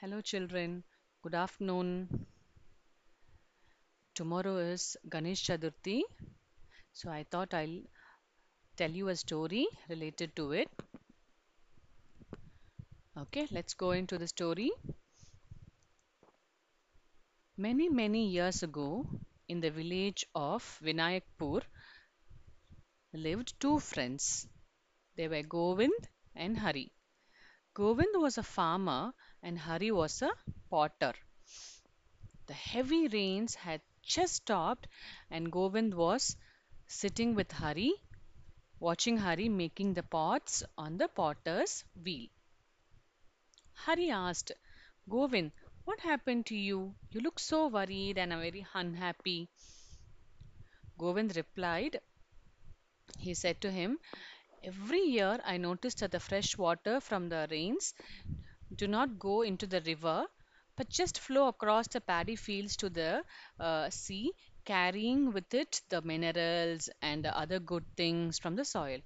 Hello, children. Good afternoon. Tomorrow is Ganesh Chaturthi, so I thought I'll tell you a story related to it. Okay, let's go into the story. Many, many years ago, in the village of Vinayakpur, lived two friends. They were Govind and Hari. Govind was a farmer and Hari was a potter. The heavy rains had just stopped, and Govind was sitting with Hari watching Hari making the pots on the potter's wheel. Hari asked, Govind, what happened to you? You look so worried and very unhappy. Govind replied, he said to him, Every year I notice that the fresh water from the rains do not go into the river but just flow across the paddy fields to the uh, sea, carrying with it the minerals and the other good things from the soil.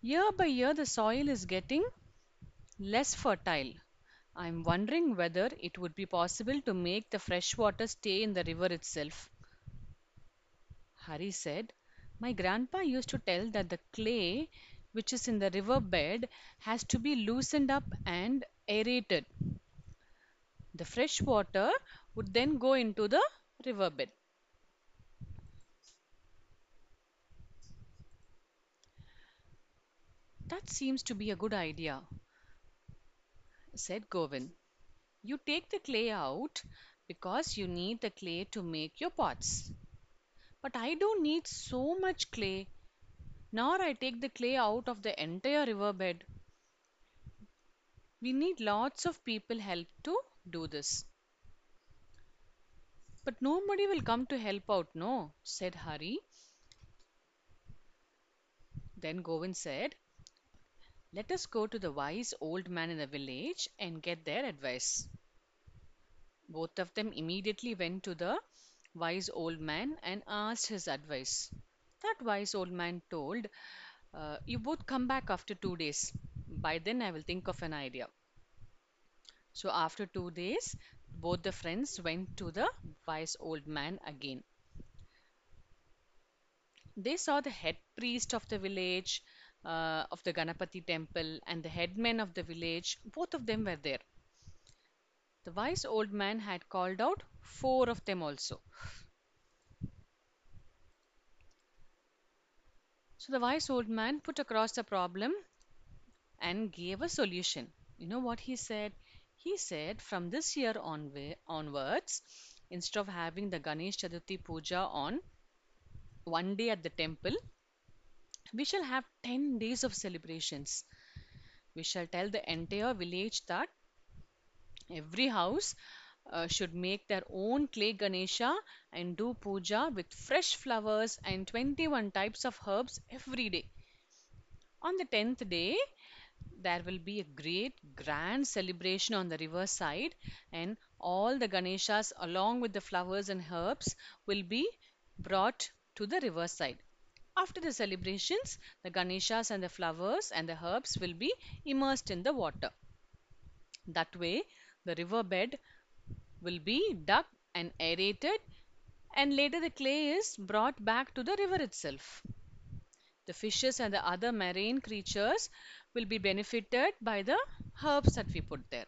Year by year, the soil is getting less fertile. I'm wondering whether it would be possible to make the fresh water stay in the river itself. Hari said, My grandpa used to tell that the clay which is in the river bed has to be loosened up and aerated. The fresh water would then go into the river bed. That seems to be a good idea, said Govind. You take the clay out because you need the clay to make your pots. But I don't need so much clay, nor I take the clay out of the entire riverbed. We need lots of people help to do this. But nobody will come to help out, no, said Hari. Then Govind said, Let us go to the wise old man in the village and get their advice. Both of them immediately went to the wise old man and asked his advice. That wise old man told, uh, You both come back after two days. By then, I will think of an idea. So, after two days, both the friends went to the wise old man again. They saw the head priest of the village, uh, of the Ganapati temple, and the headman of the village. Both of them were there. The wise old man had called out four of them also. So the wise old man put across the problem and gave a solution. You know what he said? He said from this year onwa- onwards, instead of having the Ganesh Chaturthi puja on one day at the temple, we shall have 10 days of celebrations. We shall tell the entire village that every house uh, should make their own clay Ganesha and do puja with fresh flowers and 21 types of herbs every day. On the 10th day, there will be a great grand celebration on the river side, and all the Ganeshas, along with the flowers and herbs, will be brought to the river side. After the celebrations, the Ganeshas and the flowers and the herbs will be immersed in the water. That way, the river bed will be dug and aerated, and later the clay is brought back to the river itself. The fishes and the other marine creatures will be benefited by the herbs that we put there.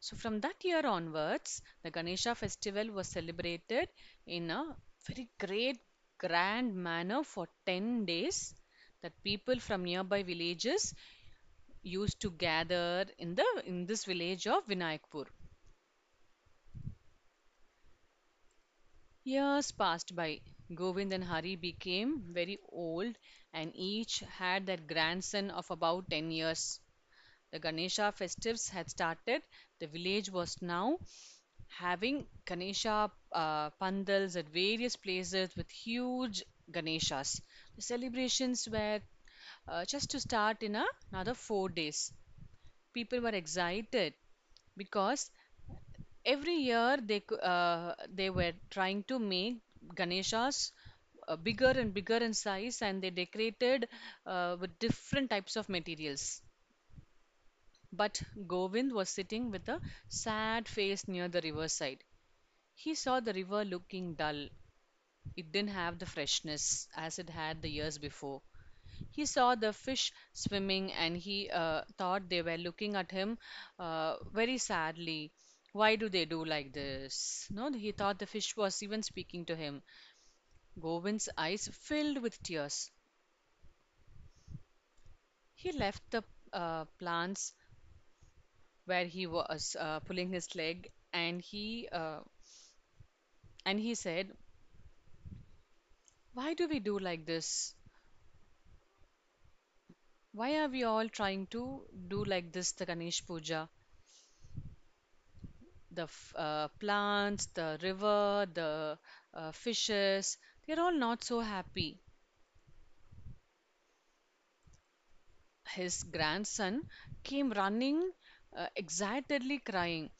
So, from that year onwards, the Ganesha festival was celebrated in a very great, grand manner for 10 days. That people from nearby villages used to gather in the in this village of Vinayakpur. Years passed by. Govind and Hari became very old and each had their grandson of about 10 years. The Ganesha festives had started. The village was now having Ganesha uh, pandals at various places with huge Ganeshas. The celebrations were uh, just to start in a, another four days. People were excited because every year they uh, they were trying to make Ganeshas uh, bigger and bigger in size and they decorated uh, with different types of materials. But Govind was sitting with a sad face near the riverside. He saw the river looking dull. It didn't have the freshness as it had the years before. He saw the fish swimming and he uh, thought they were looking at him uh, very sadly. Why do they do like this? No, he thought the fish was even speaking to him. Govind's eyes filled with tears. He left the uh, plants where he was uh, pulling his leg and he uh, and he said, "Why do we do like this? Why are we all trying to do like this the Ganesh Puja? The uh, plants, the river, the uh, fishes, they're all not so happy." His grandson came running, uh, excitedly crying.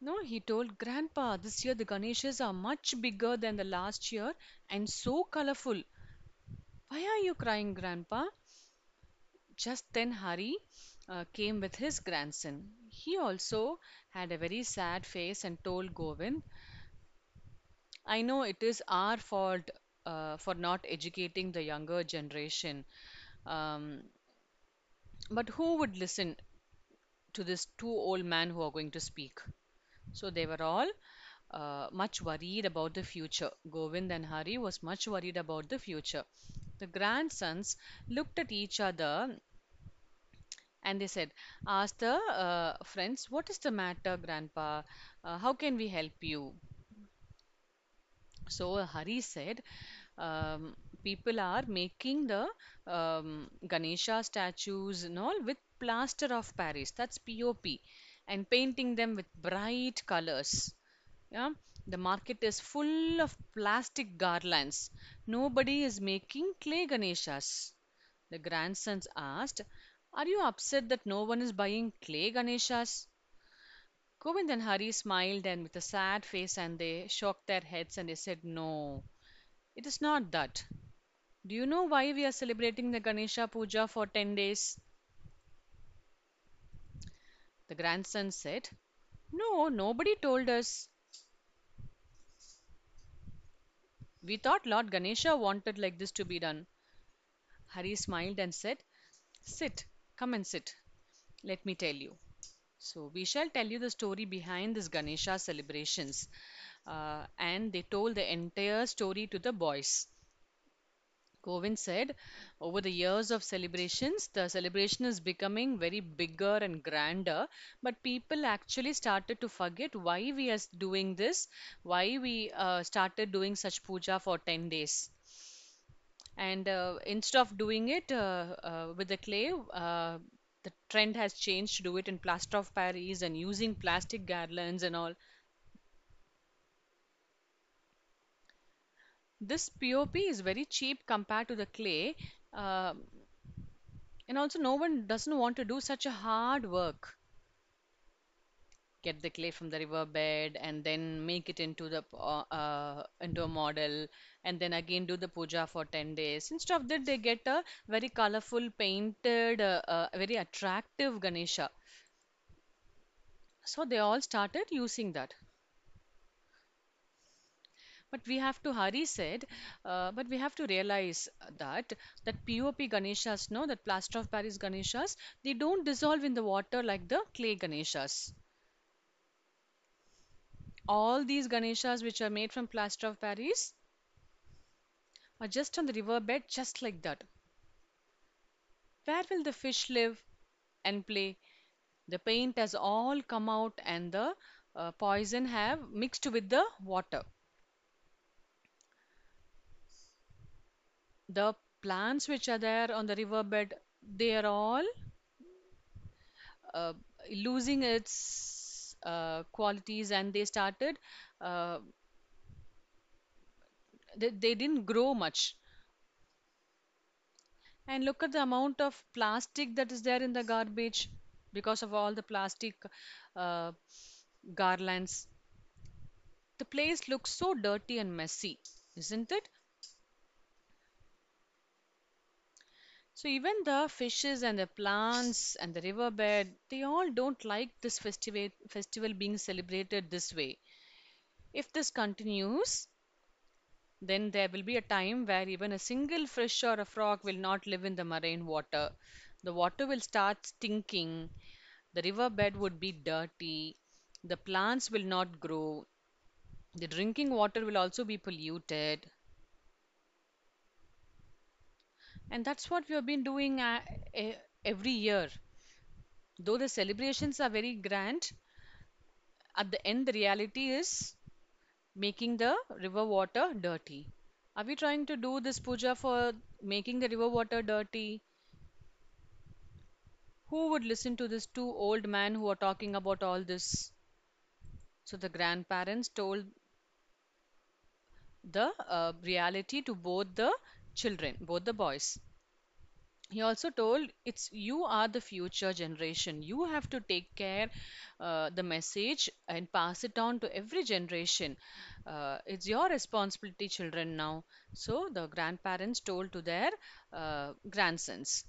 No, he told Grandpa, this year the Ganeshas are much bigger than the last year and so colorful. Why are you crying, Grandpa? Just then Hari uh, came with his grandson. He also had a very sad face and told Govind, I know it is our fault uh, for not educating the younger generation. Um, but who would listen to this two old men who are going to speak? So they were all uh, much worried about the future. Govind and Hari was much worried about the future. The grandsons looked at each other and they said, Ask the uh, friends, what is the matter, Grandpa? Uh, how can we help you? So Hari said, um, people are making the um, Ganesha statues and all with plaster of Paris, that's POP, and painting them with bright colors. Yeah, the market is full of plastic garlands. Nobody is making clay Ganeshas. The grandsons asked, Are you upset that no one is buying clay Ganeshas? Govind and Hari smiled and with a sad face and they shook their heads and they said, No, it is not that. Do you know why we are celebrating the Ganesha Puja for 10 days? The grandson said, No, nobody told us. We thought Lord Ganesha wanted like this to be done. Hari smiled and said, Sit, come and sit. Let me tell you. So, we shall tell you the story behind this Ganesha celebrations. Uh, and they told the entire story to the boys. Govind said, over the years of celebrations, the celebration is becoming very bigger and grander, but people actually started to forget why we are doing this, why we uh, started doing such puja for 10 days. And uh, instead of doing it uh, uh, with the clay, uh, the trend has changed to do it in plaster of Paris and using plastic garlands and all. This POP is very cheap compared to the clay, uh, and also no one doesn't want to do such a hard work. Get the clay from the riverbed and then make it into the uh, uh, into a model, and then again do the puja for 10 days. Instead of that, they get a very colorful, painted, uh, uh, very attractive Ganesha. So they all started using that. But we have to, Hari said, uh, but we have to realize that that POP Ganeshas, no, that plaster of Paris Ganeshas, they don't dissolve in the water like the clay Ganeshas. All these Ganeshas which are made from plaster of Paris are just on the riverbed, just like that. Where will the fish live and play? The paint has all come out and the uh, poison have mixed with the water. The plants which are there on the riverbed, they are all uh, losing its uh, qualities and they started uh, they, they didn't grow much. And look at the amount of plastic that is there in the garbage because of all the plastic uh, garlands. The place looks so dirty and messy isn't it So even the fishes and the plants and the riverbed, they all don't like this festival festival being celebrated this way. If this continues, then there will be a time where even a single fish or a frog will not live in the marine water. The water will start stinking, the riverbed would be dirty, the plants will not grow, the drinking water will also be polluted. And that's what we have been doing uh, every year. Though the celebrations are very grand, at the end, the reality is making the river water dirty. Are we trying to do this puja for making the river water dirty? Who would listen to this two old men who are talking about all this? So the grandparents told the uh, reality to both the children, both the boys. He also told it's you are the future generation. You have to take care uh, the message and pass it on to every generation. Uh, it's your responsibility, children, now. So the grandparents told to their uh, grandsons.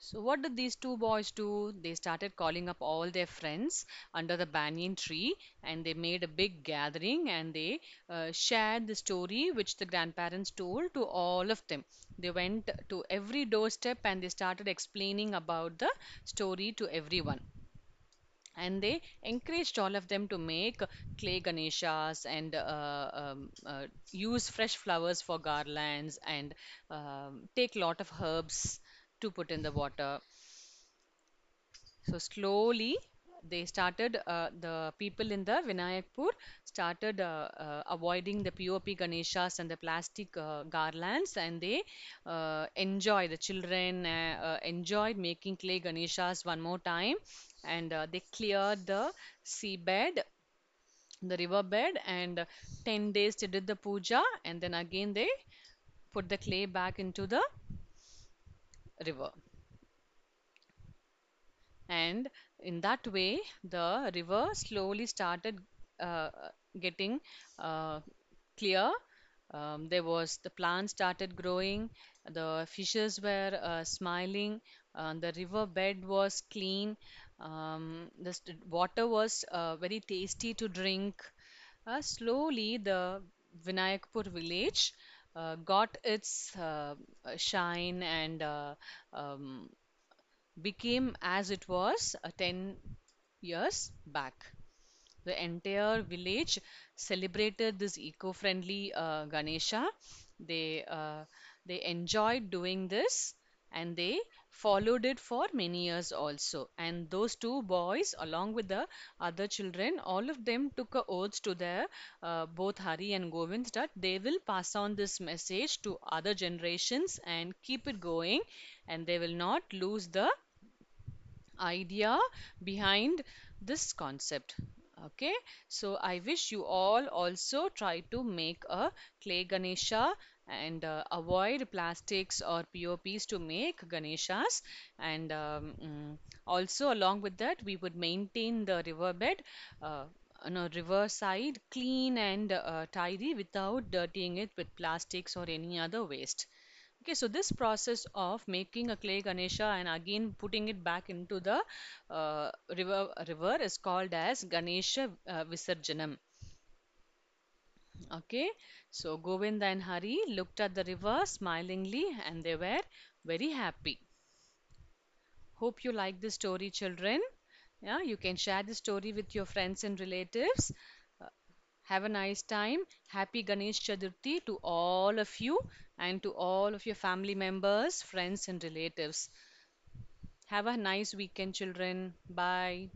So, what did these two boys do? They started calling up all their friends under the banyan tree and they made a big gathering and they uh, shared the story which the grandparents told to all of them. They went to every doorstep and they started explaining about the story to everyone and they encouraged all of them to make clay ganeshas and uh, um, uh, use fresh flowers for garlands and um, take lot of herbs to put in the water. So slowly they started uh, the people in the vinayakpur started uh, uh, avoiding the pop ganeshas and the plastic uh, garlands and they uh, enjoy the children uh, uh, enjoyed making clay ganeshas one more time and they cleared the seabed the riverbed and 10 days they did the puja and then again they put the clay back into the river. And in that way the river slowly started uh, getting uh, clear. Um, there was the plants started growing the fishes were uh, smiling uh, the river bed was clean um, the water was uh, very tasty to drink. Uh, slowly the vinayakpur village uh, got its uh, shine and uh, um, became as it was uh, 10 years back. The entire village celebrated this eco-friendly uh, Ganesha. They uh, they enjoyed doing this and they followed it for many years also. And those two boys, along with the other children, all of them took a oath to their uh, both Hari and Govind that they will pass on this message to other generations and keep it going, and they will not lose the idea behind this concept. Okay, so I wish you all also try to make a clay Ganesha and uh, avoid plastics or POPs to make Ganeshas. And um, mm, also, along with that, we would maintain the riverbed. Uh, no, river side clean and uh, tidy without dirtying it with plastics or any other waste. Okay, so this process of making a clay Ganesha and again putting it back into the uh, river river is called as Ganesha uh, Visarjanam. Okay, so Govinda and Hari looked at the river smilingly and they were very happy. Hope you like this story, children. Yeah, you can share the story with your friends and relatives. Uh, Have a nice time. Happy Ganesh Chaturthi to all of you and to all of your family members, friends, and relatives. Have a nice weekend, children. Bye.